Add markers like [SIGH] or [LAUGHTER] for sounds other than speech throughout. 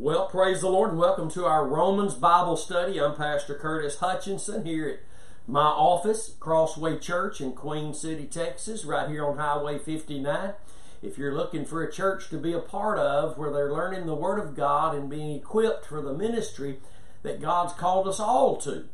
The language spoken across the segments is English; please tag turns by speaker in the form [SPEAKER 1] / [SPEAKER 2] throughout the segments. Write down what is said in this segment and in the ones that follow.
[SPEAKER 1] Well, praise the Lord and welcome to our Romans Bible study. I'm Pastor Curtis Hutchinson here at my office, Crossway Church in Queen City, Texas, right here on Highway 59. If you're looking for a church to be a part of where they're learning the Word of God and being equipped for the ministry that God's called us all to,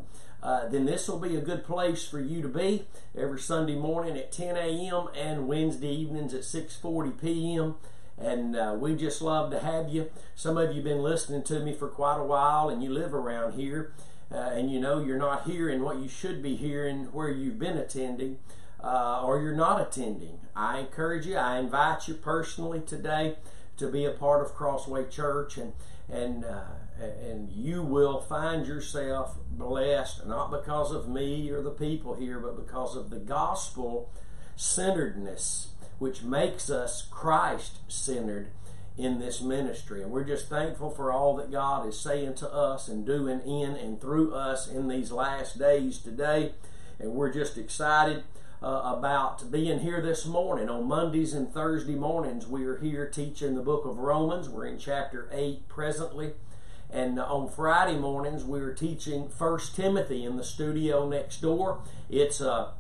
[SPEAKER 1] uh, then this will be a good place for you to be every Sunday morning at 10 a.m. and Wednesday evenings at 6:40 p.m and uh, we just love to have you. Some of you have been listening to me for quite a while, and you live around here, uh, and you know you're not hearing what you should be hearing where you've been attending, uh, or you're not attending. I encourage you. I invite you personally today to be a part of Crossway Church, and and uh, and you will find yourself blessed not because of me or the people here, but because of the gospel centeredness which makes us Christ centered in this ministry. And we're just thankful for all that God is saying to us and doing in and through us in these last days today. And we're just excited uh, about being here this morning. On Mondays and Thursday mornings, we are here teaching the book of Romans. We're in chapter 8 presently. And on Friday mornings, we're teaching First Timothy in the studio next door. It's a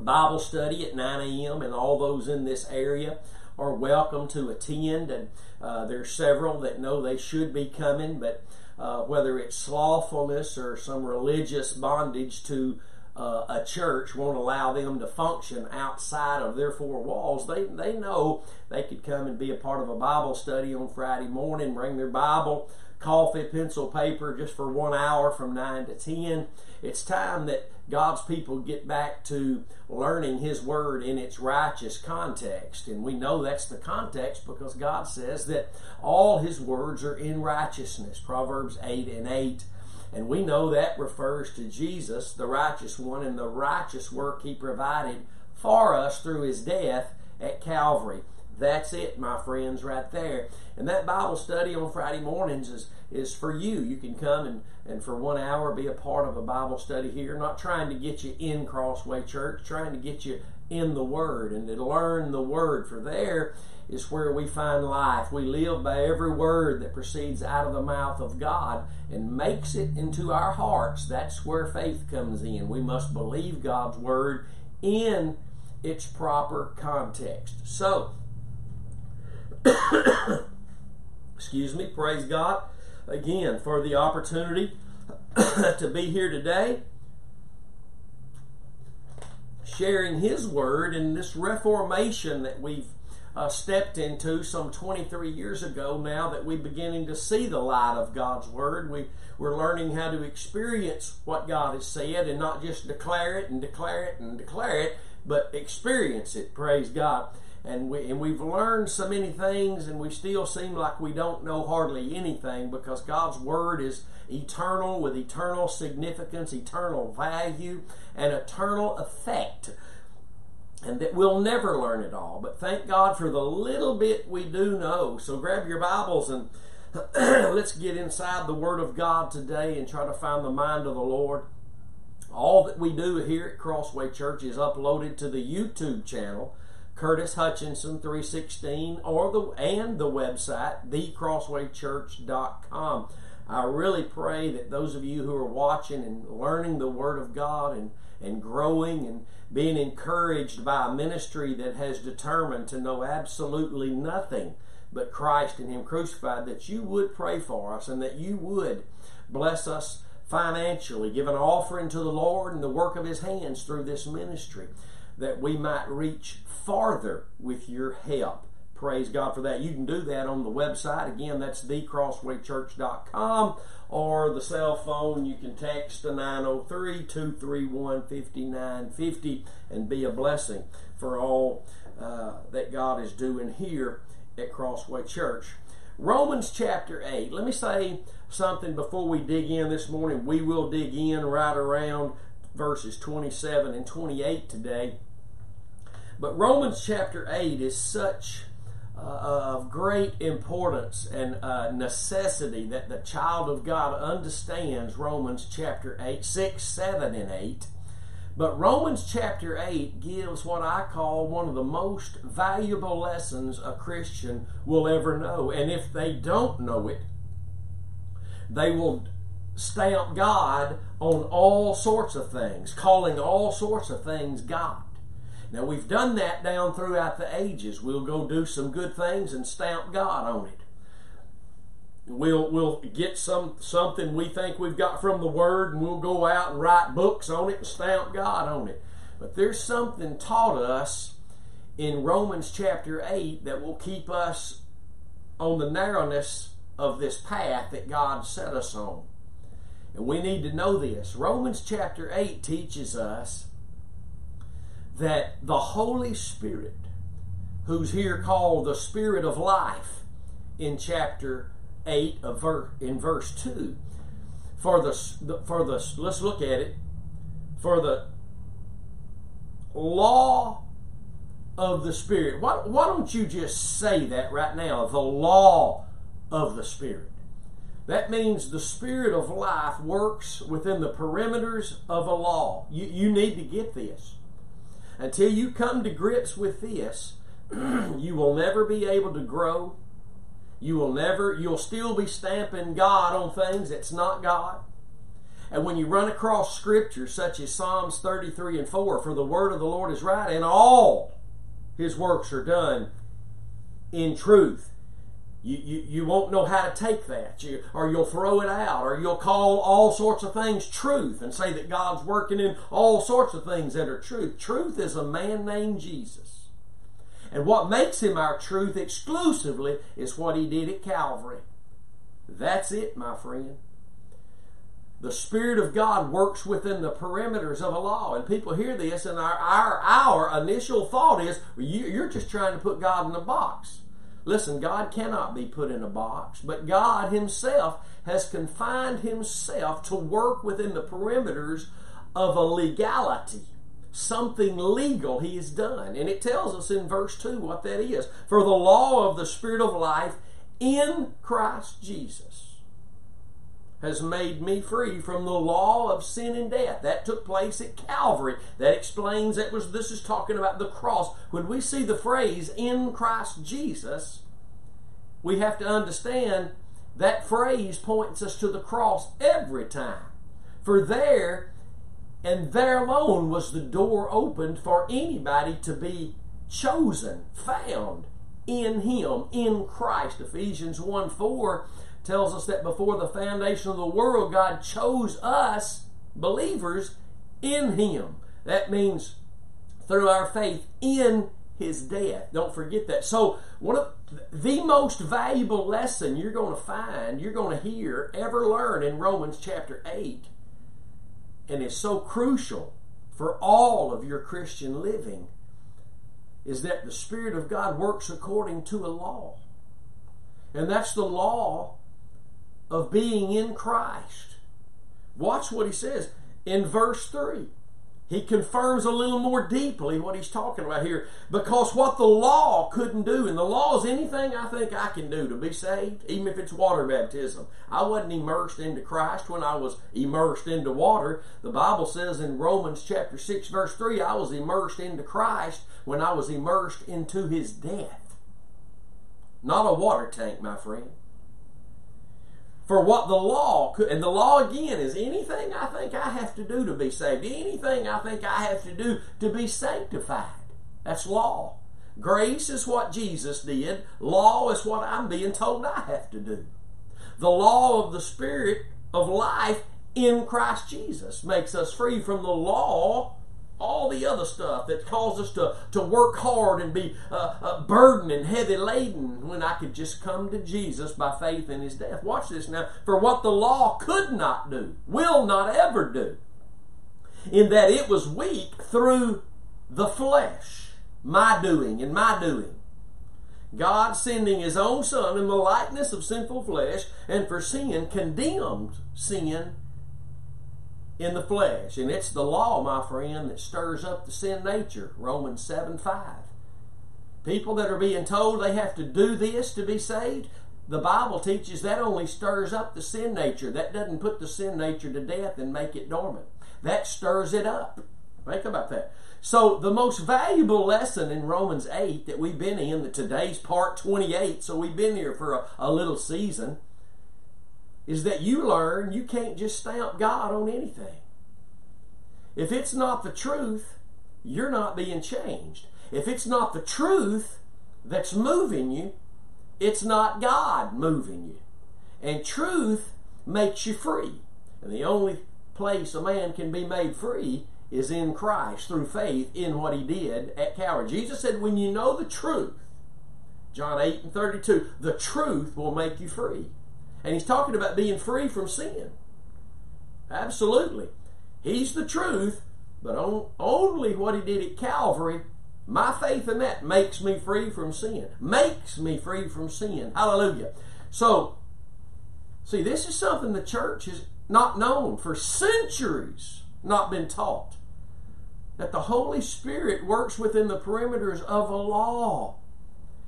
[SPEAKER 1] Bible study at 9 a.m., and all those in this area are welcome to attend. And uh, there's several that know they should be coming, but uh, whether it's slothfulness or some religious bondage to uh, a church won't allow them to function outside of their four walls. They, they know they could come and be a part of a Bible study on Friday morning, bring their Bible, coffee, pencil, paper just for one hour from 9 to 10. It's time that God's people get back to learning His Word in its righteous context. And we know that's the context because God says that all His words are in righteousness. Proverbs 8 and 8. And we know that refers to Jesus, the righteous one, and the righteous work He provided for us through His death at Calvary. That's it, my friends, right there. And that Bible study on Friday mornings is, is for you. You can come and, and for one hour be a part of a Bible study here. Not trying to get you in Crossway Church, trying to get you in the Word and to learn the Word. For there is where we find life. We live by every word that proceeds out of the mouth of God and makes it into our hearts. That's where faith comes in. We must believe God's Word in its proper context. So, Excuse me, praise God again for the opportunity [COUGHS] to be here today sharing His Word in this reformation that we've uh, stepped into some 23 years ago now that we're beginning to see the light of God's Word. We, we're learning how to experience what God has said and not just declare it and declare it and declare it, but experience it. Praise God and we and we've learned so many things and we still seem like we don't know hardly anything because God's word is eternal with eternal significance, eternal value, and eternal effect. And that we'll never learn it all. But thank God for the little bit we do know. So grab your Bibles and [CLEARS THROAT] let's get inside the Word of God today and try to find the mind of the Lord. All that we do here at Crossway Church is uploaded to the YouTube channel Curtis Hutchinson 316 or the and the website thecrosswaychurch.com. I really pray that those of you who are watching and learning the Word of God and, and growing and being encouraged by a ministry that has determined to know absolutely nothing but Christ and Him crucified, that you would pray for us and that you would bless us financially, give an offering to the Lord and the work of His hands through this ministry that we might reach farther with your help. Praise God for that. You can do that on the website. Again, that's thecrosswaychurch.com or the cell phone. You can text to 903 231 5950 and be a blessing for all uh, that God is doing here at Crossway Church. Romans chapter 8. Let me say something before we dig in this morning. We will dig in right around verses 27 and 28 today. But Romans chapter 8 is such uh, of great importance and uh, necessity that the child of God understands Romans chapter 8, 6, 7, and 8. But Romans chapter 8 gives what I call one of the most valuable lessons a Christian will ever know. And if they don't know it, they will stamp God on all sorts of things, calling all sorts of things God. Now we've done that down throughout the ages. We'll go do some good things and stamp God on it. We'll we'll get some something we think we've got from the Word, and we'll go out and write books on it and stamp God on it. But there's something taught us in Romans chapter eight that will keep us on the narrowness of this path that God set us on. And we need to know this. Romans chapter 8 teaches us that the Holy Spirit, who's here called the Spirit of life in chapter 8 of ver- in verse 2, for the, for the let's look at it, for the law of the Spirit. Why, why don't you just say that right now? The law of the Spirit. That means the Spirit of life works within the perimeters of a law. You, you need to get this. Until you come to grips with this, [CLEARS THROAT] you will never be able to grow. You will never, you'll still be stamping God on things that's not God. And when you run across scriptures such as Psalms 33 and 4, for the word of the Lord is right, and all his works are done in truth you, you, you won't know how to take that, you, or you'll throw it out, or you'll call all sorts of things truth and say that God's working in all sorts of things that are truth. Truth is a man named Jesus. And what makes him our truth exclusively is what he did at Calvary. That's it, my friend. The Spirit of God works within the perimeters of a law. And people hear this, and our, our, our initial thought is you, you're just trying to put God in a box. Listen, God cannot be put in a box, but God Himself has confined Himself to work within the perimeters of a legality. Something legal He has done. And it tells us in verse 2 what that is. For the law of the Spirit of life in Christ Jesus has made me free from the law of sin and death. That took place at Calvary. That explains that was this is talking about the cross. When we see the phrase in Christ Jesus, we have to understand that phrase points us to the cross every time. For there and there alone was the door opened for anybody to be chosen, found in Him, in Christ. Ephesians 1 4 tells us that before the foundation of the world, God chose us, believers, in Him. That means through our faith in His death. Don't forget that. So, one of the most valuable lesson you're going to find, you're going to hear, ever learn in Romans chapter 8, and it's so crucial for all of your Christian living, is that the Spirit of God works according to a law. And that's the law of being in Christ. Watch what he says in verse 3. He confirms a little more deeply what he's talking about here because what the law couldn't do, and the law is anything I think I can do to be saved, even if it's water baptism. I wasn't immersed into Christ when I was immersed into water. The Bible says in Romans chapter 6, verse 3, I was immersed into Christ when I was immersed into his death. Not a water tank, my friend for what the law could, and the law again is anything I think I have to do to be saved, anything I think I have to do to be sanctified. That's law. Grace is what Jesus did, law is what I'm being told I have to do. The law of the Spirit of life in Christ Jesus makes us free from the law all the other stuff that caused us to, to work hard and be uh, uh, burdened and heavy laden when I could just come to Jesus by faith in his death. Watch this now. For what the law could not do, will not ever do, in that it was weak through the flesh, my doing and my doing. God sending his own Son in the likeness of sinful flesh, and for sin condemned sin in the flesh. And it's the law, my friend, that stirs up the sin nature. Romans 7 5. People that are being told they have to do this to be saved, the Bible teaches that only stirs up the sin nature. That doesn't put the sin nature to death and make it dormant. That stirs it up. Think about that. So, the most valuable lesson in Romans 8 that we've been in, today's part 28, so we've been here for a, a little season is that you learn you can't just stamp God on anything. If it's not the truth, you're not being changed. If it's not the truth that's moving you, it's not God moving you. And truth makes you free. And the only place a man can be made free is in Christ through faith in what he did at Calvary. Jesus said, When you know the truth, John 8 and 32, the truth will make you free. And he's talking about being free from sin. Absolutely. He's the truth, but on, only what he did at Calvary, my faith in that makes me free from sin. Makes me free from sin. Hallelujah. So, see, this is something the church has not known for centuries, not been taught. That the Holy Spirit works within the perimeters of a law.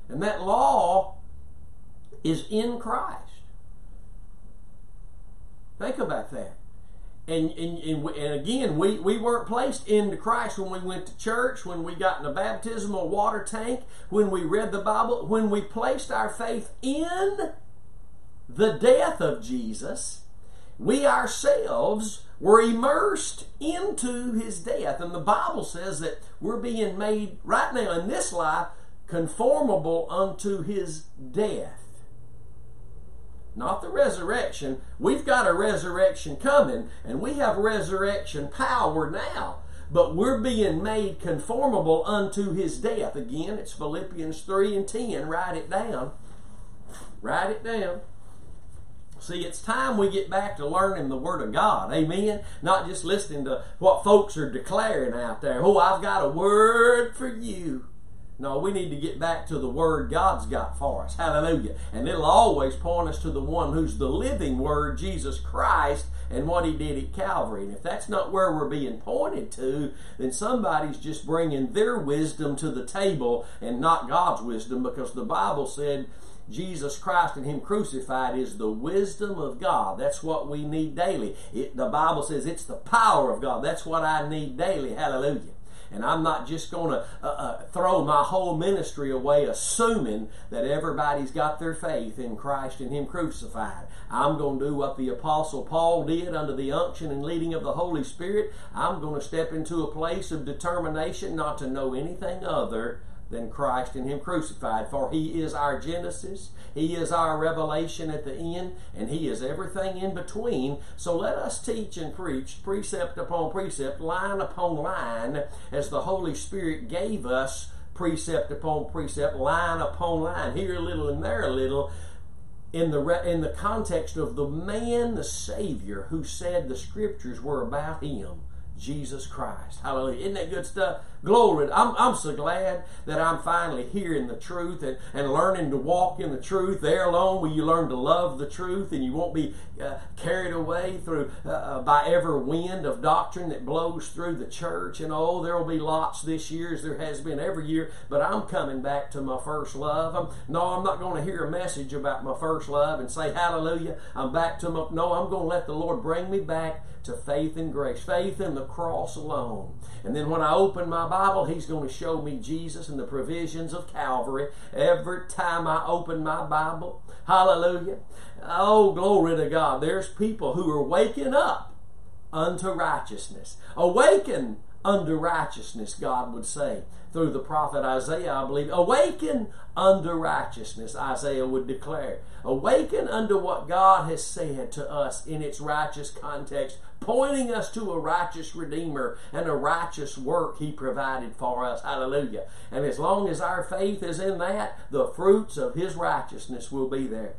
[SPEAKER 1] And that law is in Christ. Think about that. And, and, and, and, again, we, we weren't placed into Christ when we went to church, when we got in a baptismal water tank, when we read the Bible, when we placed our faith in the death of Jesus, we ourselves were immersed into his death. And the Bible says that we're being made right now in this life conformable unto his death not the resurrection. We've got a resurrection coming, and we have resurrection power now. But we're being made conformable unto his death. Again, it's Philippians 3 and 10. Write it down. Write it down. See, it's time we get back to learning the Word of God. Amen. Not just listening to what folks are declaring out there. Oh, I've got a word for you. No, we need to get back to the Word God's got for us. Hallelujah. And it'll always point us to the one who's the living Word, Jesus Christ, and what He did at Calvary. And if that's not where we're being pointed to, then somebody's just bringing their wisdom to the table and not God's wisdom because the Bible said, Jesus Christ and Him crucified is the wisdom of God. That's what we need daily. It, the Bible says it's the power of God. That's what I need daily. Hallelujah. And I'm not just going to uh, uh, throw my whole ministry away assuming that everybody's got their faith in Christ and Him crucified. I'm going to do what the Apostle Paul did under the unction and leading of the Holy Spirit. I'm going to step into a place of determination not to know anything other than Christ and Him crucified. For He is our Genesis, He is our revelation at the end, and He is everything in between. So let us teach and preach precept upon precept, line upon line, as the Holy Spirit gave us precept upon precept, line upon line, here a little and there a little. In the, in the context of the man, the Savior, who said the scriptures were about him. Jesus Christ. Hallelujah. Isn't that good stuff? Glory. I'm, I'm so glad that I'm finally hearing the truth and, and learning to walk in the truth. There alone will you learn to love the truth and you won't be uh, carried away through uh, uh by every wind of doctrine that blows through the church. And oh, there will be lots this year as there has been every year, but I'm coming back to my first love. I'm, no, I'm not going to hear a message about my first love and say hallelujah. I'm back to my, no, I'm going to let the Lord bring me back to faith and grace, faith in the cross alone. And then when I open my Bible, He's going to show me Jesus and the provisions of Calvary every time I open my Bible. Hallelujah. Oh, glory to God. There's people who are waking up unto righteousness. Awaken unto righteousness, God would say through the prophet Isaiah, I believe. Awaken unto righteousness, Isaiah would declare. Awaken unto what God has said to us in its righteous context, pointing us to a righteous Redeemer and a righteous work He provided for us. Hallelujah. And as long as our faith is in that, the fruits of His righteousness will be there.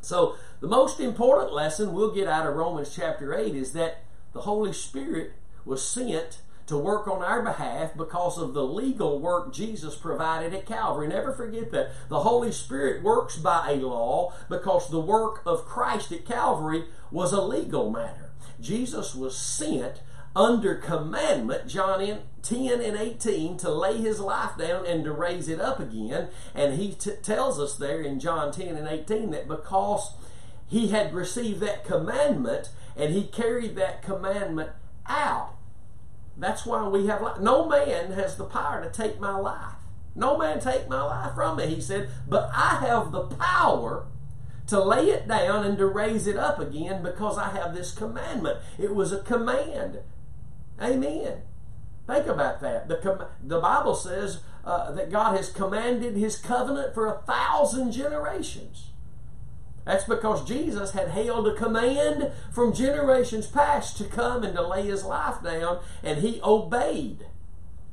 [SPEAKER 1] So, the most important lesson we'll get out of Romans chapter 8 is that the Holy Spirit was sent to work on our behalf because of the legal work Jesus provided at Calvary. Never forget that. The Holy Spirit works by a law because the work of Christ at Calvary was a legal matter. Jesus was sent under commandment, John 10 and 18, to lay his life down and to raise it up again. And he t- tells us there in John 10 and 18 that because he had received that commandment and he carried that commandment out, that's why we have life. No man has the power to take my life. No man take my life from me, he said, but I have the power to lay it down and to raise it up again because I have this commandment. It was a command. Amen. Think about that. The, com- the Bible says uh, that God has commanded his covenant for a thousand generations. That's because Jesus had held a command from generations past to come and to lay his life down, and he obeyed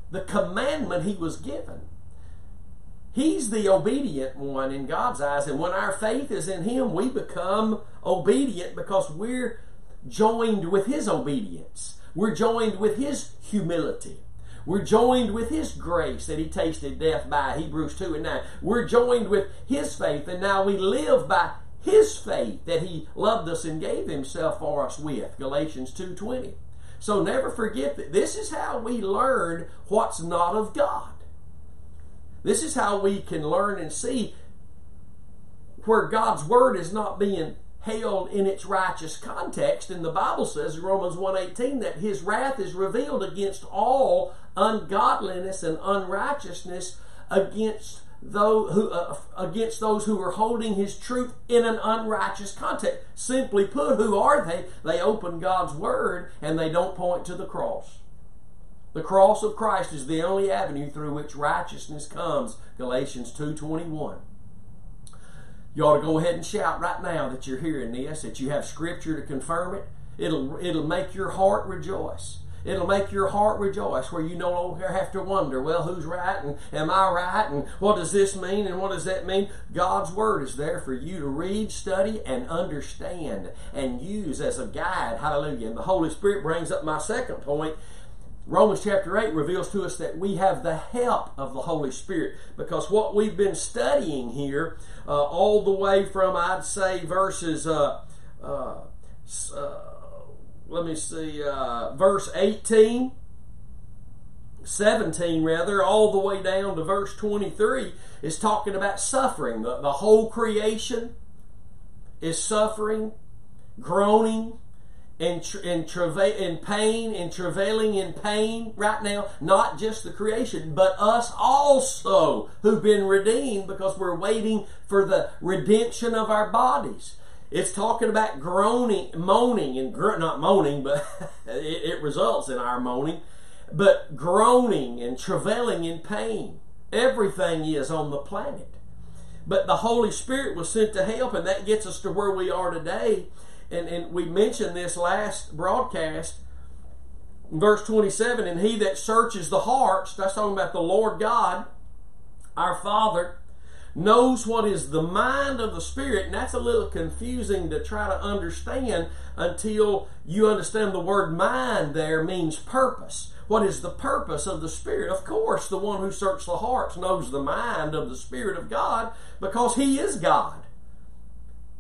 [SPEAKER 1] the commandment he was given. He's the obedient one in God's eyes, and when our faith is in him, we become obedient because we're joined with his obedience. We're joined with his humility. We're joined with His grace that He tasted death by, Hebrews 2 and 9. We're joined with His faith, and now we live by His faith that He loved us and gave Himself for us with, Galatians 2.20. So never forget that this is how we learn what's not of God. This is how we can learn and see where God's Word is not being held in its righteous context. And the Bible says in Romans 1.18 that His wrath is revealed against all ungodliness and unrighteousness against those who uh, against those who are holding his truth in an unrighteous context. Simply put, who are they? They open God's word and they don't point to the cross. The cross of Christ is the only avenue through which righteousness comes. Galatians 2:21. You ought to go ahead and shout right now that you're hearing this, that you have scripture to confirm it. It'll it'll make your heart rejoice. It'll make your heart rejoice where you no longer have to wonder, well, who's right and am I right and what does this mean and what does that mean? God's Word is there for you to read, study, and understand and use as a guide. Hallelujah. And the Holy Spirit brings up my second point. Romans chapter 8 reveals to us that we have the help of the Holy Spirit because what we've been studying here, uh, all the way from, I'd say, verses. Uh, uh, uh let me see, uh, verse 18, 17 rather, all the way down to verse 23 is talking about suffering. The, the whole creation is suffering, groaning, in, in, travail, in pain, in travailing in pain right now. Not just the creation, but us also who've been redeemed because we're waiting for the redemption of our bodies. It's talking about groaning, moaning, and gr- not moaning, but [LAUGHS] it, it results in our moaning, but groaning and travailing in pain. Everything is on the planet. But the Holy Spirit was sent to help, and that gets us to where we are today. And, and we mentioned this last broadcast, verse 27 And he that searches the hearts, that's talking about the Lord God, our Father, knows what is the mind of the Spirit, and that's a little confusing to try to understand until you understand the word mind there means purpose. What is the purpose of the Spirit? Of course, the one who searches the hearts knows the mind of the Spirit of God because He is God.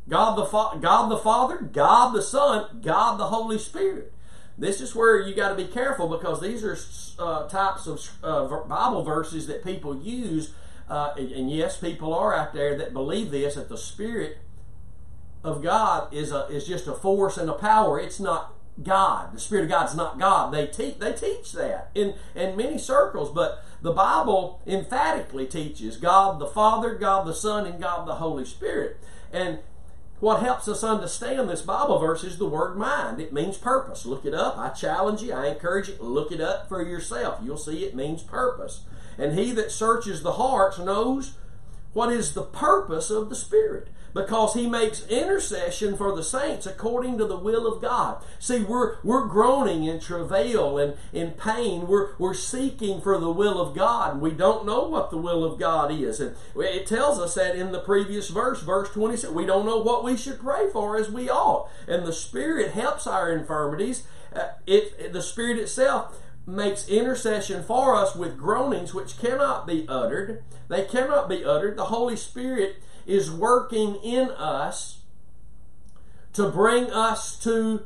[SPEAKER 1] God the, Fa- God the Father, God the Son, God the Holy Spirit. This is where you got to be careful because these are uh, types of uh, Bible verses that people use uh, and yes, people are out there that believe this that the Spirit of God is a is just a force and a power. It's not God. The Spirit of God is not God. They teach they teach that in in many circles, but the Bible emphatically teaches God the Father, God the Son, and God the Holy Spirit. And what helps us understand this Bible verse is the word mind. It means purpose. Look it up. I challenge you, I encourage you, look it up for yourself. You'll see it means purpose. And he that searches the hearts knows what is the purpose of the Spirit because he makes intercession for the saints according to the will of God. See, we're, we're groaning in travail and in pain. We're, we're seeking for the will of God, we don't know what the will of God is. And it tells us that in the previous verse, verse 26, we don't know what we should pray for as we ought. And the Spirit helps our infirmities. Uh, it, the Spirit itself makes intercession for us with groanings which cannot be uttered. They cannot be uttered. The Holy Spirit is working in us to bring us to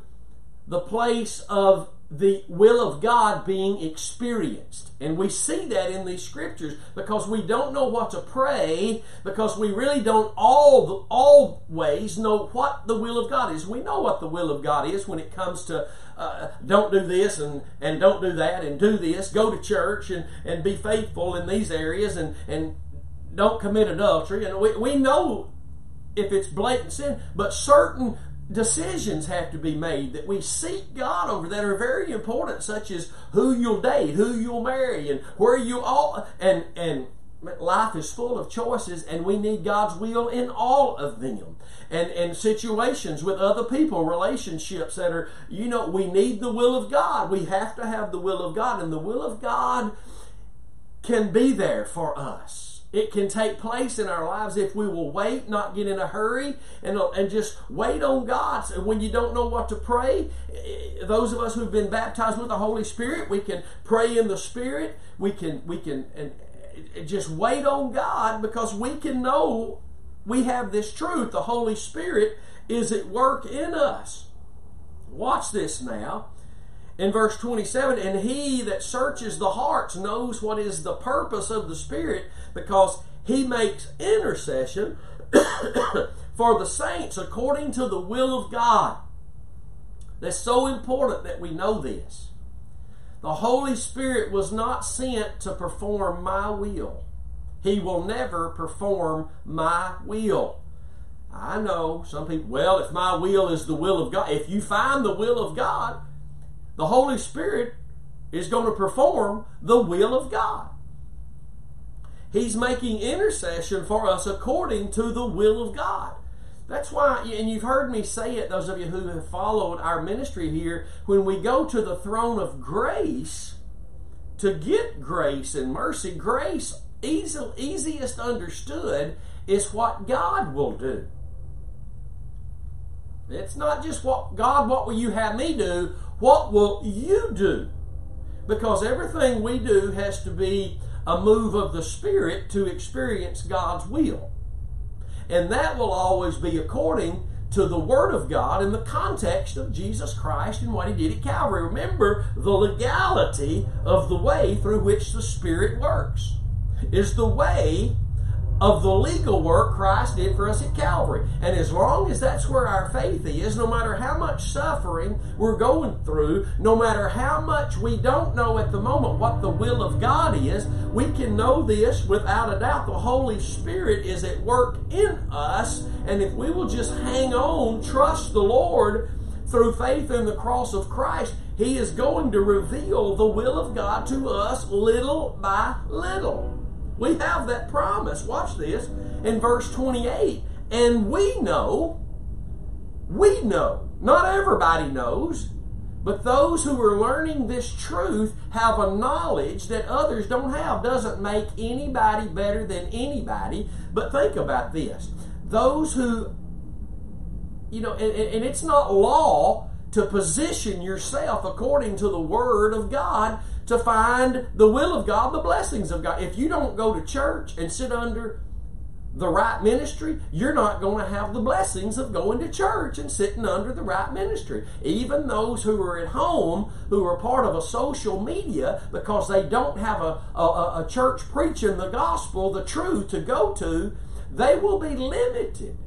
[SPEAKER 1] the place of the will of God being experienced. And we see that in these scriptures because we don't know what to pray because we really don't all always know what the will of God is. We know what the will of God is when it comes to uh, don't do this and, and don't do that and do this, go to church and, and be faithful in these areas and, and don't commit adultery. And we, we know if it's blatant sin, but certain decisions have to be made that we seek God over that are very important, such as who you'll date, who you'll marry, and where you all and and life is full of choices and we need God's will in all of them. And and situations with other people, relationships that are you know, we need the will of God. We have to have the will of God and the will of God can be there for us. It can take place in our lives if we will wait, not get in a hurry, and, and just wait on God. So when you don't know what to pray, eh, those of us who've been baptized with the Holy Spirit, we can pray in the Spirit. We can we can and eh, just wait on God because we can know we have this truth. The Holy Spirit is at work in us. Watch this now in verse 27 and he that searches the hearts knows what is the purpose of the spirit because he makes intercession [COUGHS] for the saints according to the will of god. That's so important that we know this. The holy spirit was not sent to perform my will. He will never perform my will. I know some people, well, if my will is the will of God, if you find the will of God, the Holy Spirit is going to perform the will of God. He's making intercession for us according to the will of God. That's why, and you've heard me say it, those of you who have followed our ministry here, when we go to the throne of grace to get grace and mercy, grace, easy, easiest understood, is what God will do. It's not just what God, what will you have me do? What will you do? Because everything we do has to be a move of the Spirit to experience God's will. And that will always be according to the Word of God in the context of Jesus Christ and what He did at Calvary. Remember, the legality of the way through which the Spirit works is the way of the legal work Christ did for us at Calvary. And as long as that's where our faith is, no matter how much suffering we're going through, no matter how much we don't know at the moment what the will of God is, we can know this without a doubt. The Holy Spirit is at work in us. And if we will just hang on, trust the Lord through faith in the cross of Christ, He is going to reveal the will of God to us little by little. We have that promise. Watch this in verse 28. And we know, we know, not everybody knows, but those who are learning this truth have a knowledge that others don't have. Doesn't make anybody better than anybody. But think about this those who, you know, and, and it's not law to position yourself according to the Word of God to find the will of God, the blessings of God. If you don't go to church and sit under the right ministry, you're not going to have the blessings of going to church and sitting under the right ministry. Even those who are at home, who are part of a social media, because they don't have a, a, a church preaching the gospel, the truth to go to, they will be limited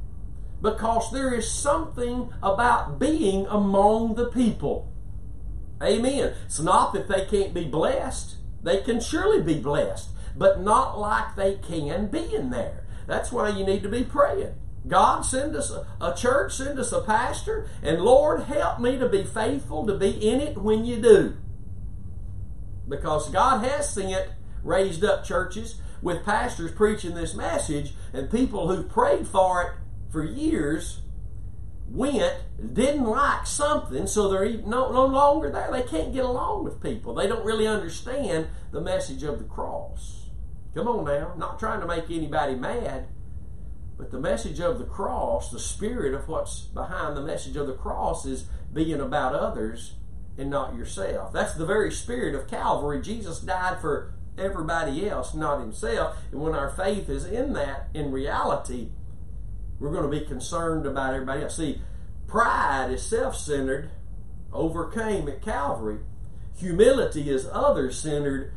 [SPEAKER 1] because there is something about being among the people. Amen. It's not that they can't be blessed. They can surely be blessed, but not like they can be in there. That's why you need to be praying. God, send us a, a, church, send us a pastor, and Lord, help me to be faithful to be in it when you do. Because God has sent, raised up churches with pastors preaching this message, and people who've prayed for it for years went, didn't like something, so they're no, no longer there. They can't get along with people. They don't really understand the message of the cross. Come on now, not trying to make anybody mad, but the message of the cross, the spirit of what's behind the message of the cross is being about others and not yourself. That's the very spirit of Calvary. Jesus died for everybody else, not himself. And when our faith is in that, in reality, we're going to be concerned about everybody else. See, pride is self centered, overcame at Calvary. Humility is other centered,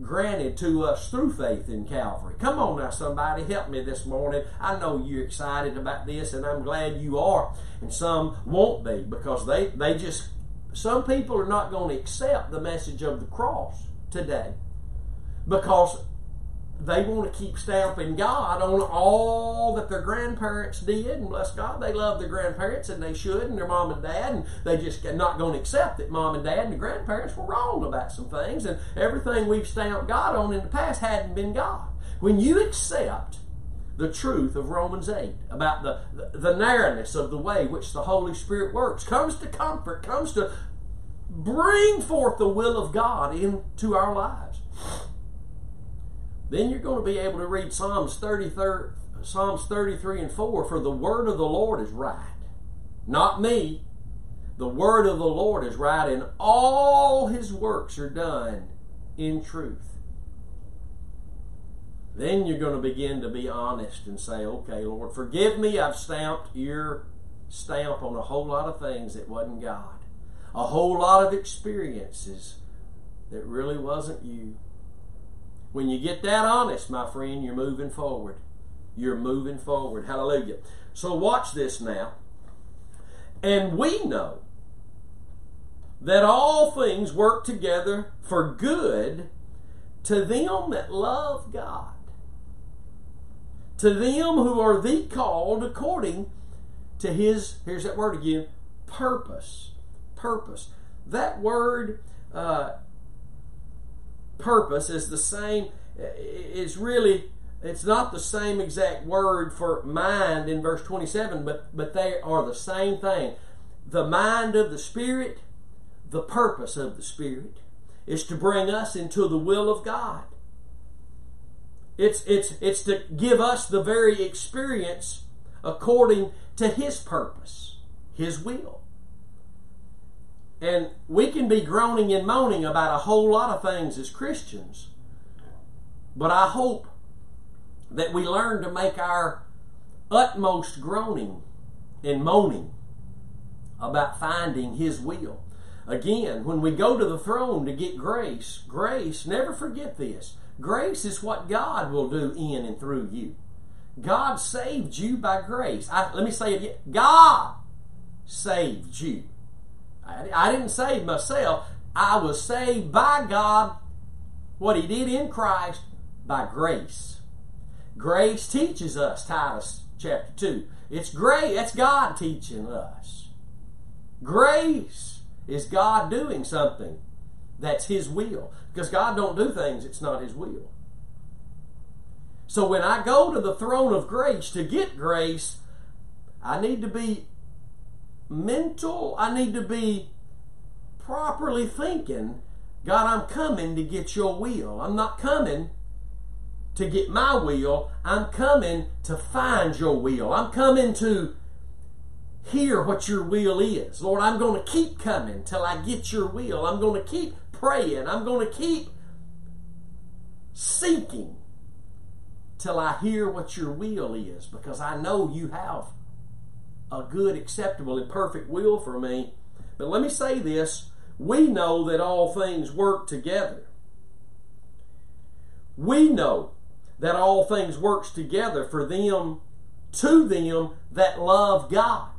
[SPEAKER 1] granted to us through faith in Calvary. Come on now, somebody, help me this morning. I know you're excited about this, and I'm glad you are. And some won't be because they, they just, some people are not going to accept the message of the cross today because they want to keep stamping God on all that their grandparents did, and bless God, they love their grandparents, and they should, and their mom and dad, and they just not going to accept that mom and dad and the grandparents were wrong about some things, and everything we've stamped God on in the past hadn't been God. When you accept the truth of Romans 8 about the, the, the narrowness of the way which the Holy Spirit works, comes to comfort, comes to bring forth the will of God into our lives. Then you're going to be able to read Psalms 33, Psalms 33 and 4 for the word of the Lord is right. Not me. The word of the Lord is right, and all his works are done in truth then you're going to begin to be honest and say, okay, Lord, forgive me. I've stamped your stamp on a whole lot of things that wasn't God, a whole lot of experiences that really wasn't you. When you get that honest, my friend, you're moving forward. You're moving forward. Hallelujah. So watch this now. And we know that all things work together for good to them that love God to them who are the called according to his, here's that word again, purpose. Purpose. That word, uh, purpose, is the same, is really, it's not the same exact word for mind in verse 27, but, but they are the same thing. The mind of the Spirit, the purpose of the Spirit, is to bring us into the will of God. It's, it's, it's to give us the very experience according to His purpose, His will. And we can be groaning and moaning about a whole lot of things as Christians. But I hope that we learn to make our utmost groaning and moaning about finding His will. Again, when we go to the throne to get grace, grace, never forget this. Grace is what God will do in and through you. God saved you by grace. I, let me say it again. God saved you. I, didn't save myself. I was saved by God, what He did in Christ, by grace. Grace teaches us, Titus chapter 2. It's great. That's God teaching us. Grace is God doing something that's His will. Because God don't do things it's not His will. So when I go to the throne of grace to get grace, I need to be mental, I need to be properly thinking, God, I'm coming to get your will. I'm not coming to get my will. I'm coming to find your will. I'm coming to hear what your will is. Lord, I'm going to keep coming till I get your will. I'm going to keep praying. I'm going to keep seeking till I hear what your will is because I know you have a good, acceptable, and perfect will for me. But let me say this we know that all things work together. We know that all things works together for them to them that love God.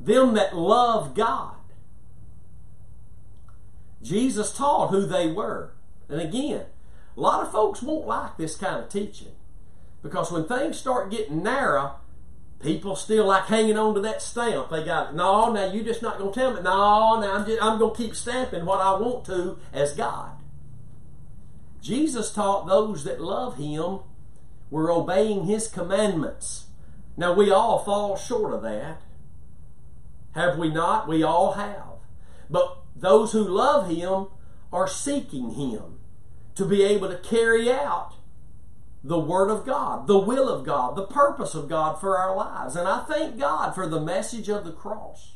[SPEAKER 1] Them that love God. Jesus taught who they were. And again, a lot of folks won't like this kind of teaching because when things start getting narrow, people still like hanging on to that stamp. They got, it. no, now you're just not going to tell me. No, now I'm, just, I'm going to keep stamping what I want to as God. Jesus taught those that love Him were obeying His commandments. Now we all fall short of that. Have we not? We all have. But those who love Him are seeking Him to be able to carry out the Word of God, the will of God, the purpose of God for our lives. And I thank God for the message of the cross.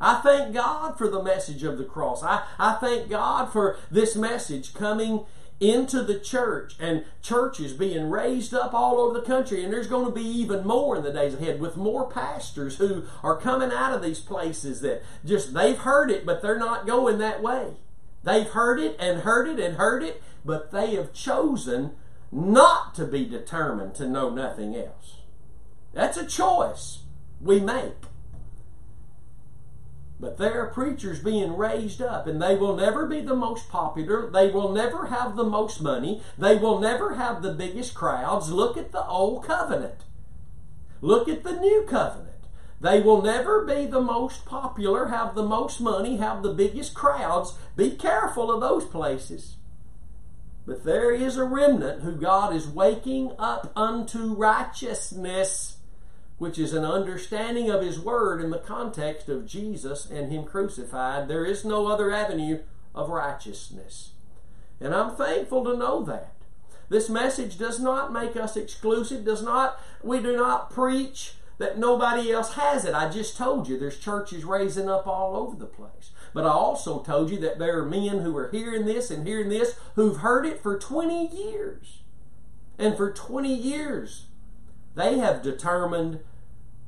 [SPEAKER 1] I thank God for the message of the cross. I, I thank God for this message coming into the church and churches being raised up all over the country. And there's going to be even more in the days ahead with more pastors who are coming out of these places that just they've heard it, but they're not going that way. They've heard it and heard it and heard it, but they have chosen not to be determined to know nothing else. That's a choice we make. But there are preachers being raised up, and they will never be the most popular. They will never have the most money. They will never have the biggest crowds. Look at the Old Covenant. Look at the New Covenant. They will never be the most popular, have the most money, have the biggest crowds. Be careful of those places. But there is a remnant who God is waking up unto righteousness which is an understanding of His Word in the context of Jesus and Him crucified. There is no other avenue of righteousness. And I'm thankful to know that. This message does not make us exclusive, does not, we do not preach that nobody else has it. I just told you there's churches raising up all over the place. But I also told you that there are men who are hearing this and hearing this who've heard it for 20 years. And for 20 years, they have determined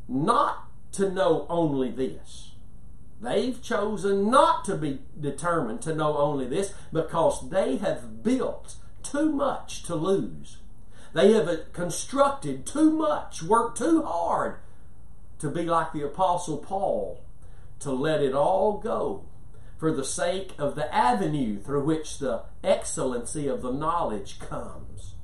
[SPEAKER 1] not to know only this. They've chosen not to be determined to know only this because they have built too much to lose. They have uh, constructed too much, worked too hard to be like the Apostle Paul, to let it all go for the sake of the avenue through which the excellency of the knowledge comes.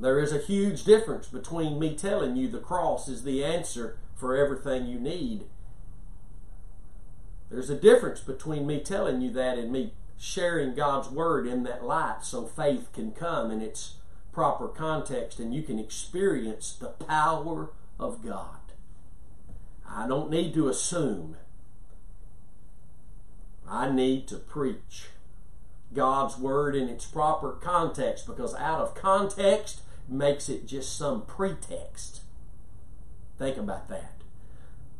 [SPEAKER 1] There is a huge difference between me telling you the cross is the answer for everything you need. There's a difference between me telling you that and me sharing God's Word in that light so faith can come in its proper context and you can experience the power of God. I don't need to assume. I need to preach God's Word in its proper context because out of context, makes it just some pretext. Think about that.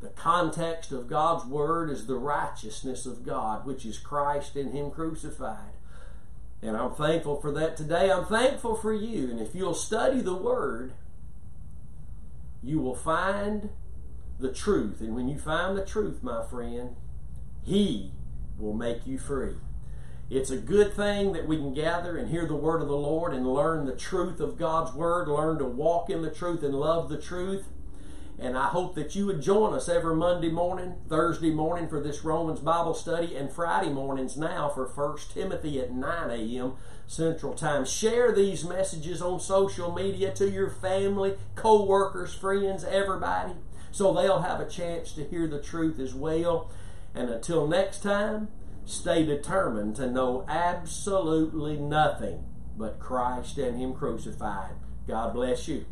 [SPEAKER 1] The context of God's Word is the righteousness of God, which is Christ and Him crucified. And I'm thankful for that today. I'm thankful for you. And if you'll study the Word, you will find the truth. And when you find the truth, my friend, He will make you free. It's a good thing that we can gather and hear the word of the Lord and learn the truth of God's word, learn to walk in the truth and love the truth. And I hope that you would join us every Monday morning, Thursday morning for this Romans Bible study, and Friday mornings now for 1 Timothy at 9 a.m. Central Time. Share these messages on social media to your family, co workers, friends, everybody, so they'll have a chance to hear the truth as well. And until next time, stay determined to know absolutely nothing but Christ and Him crucified. God bless you.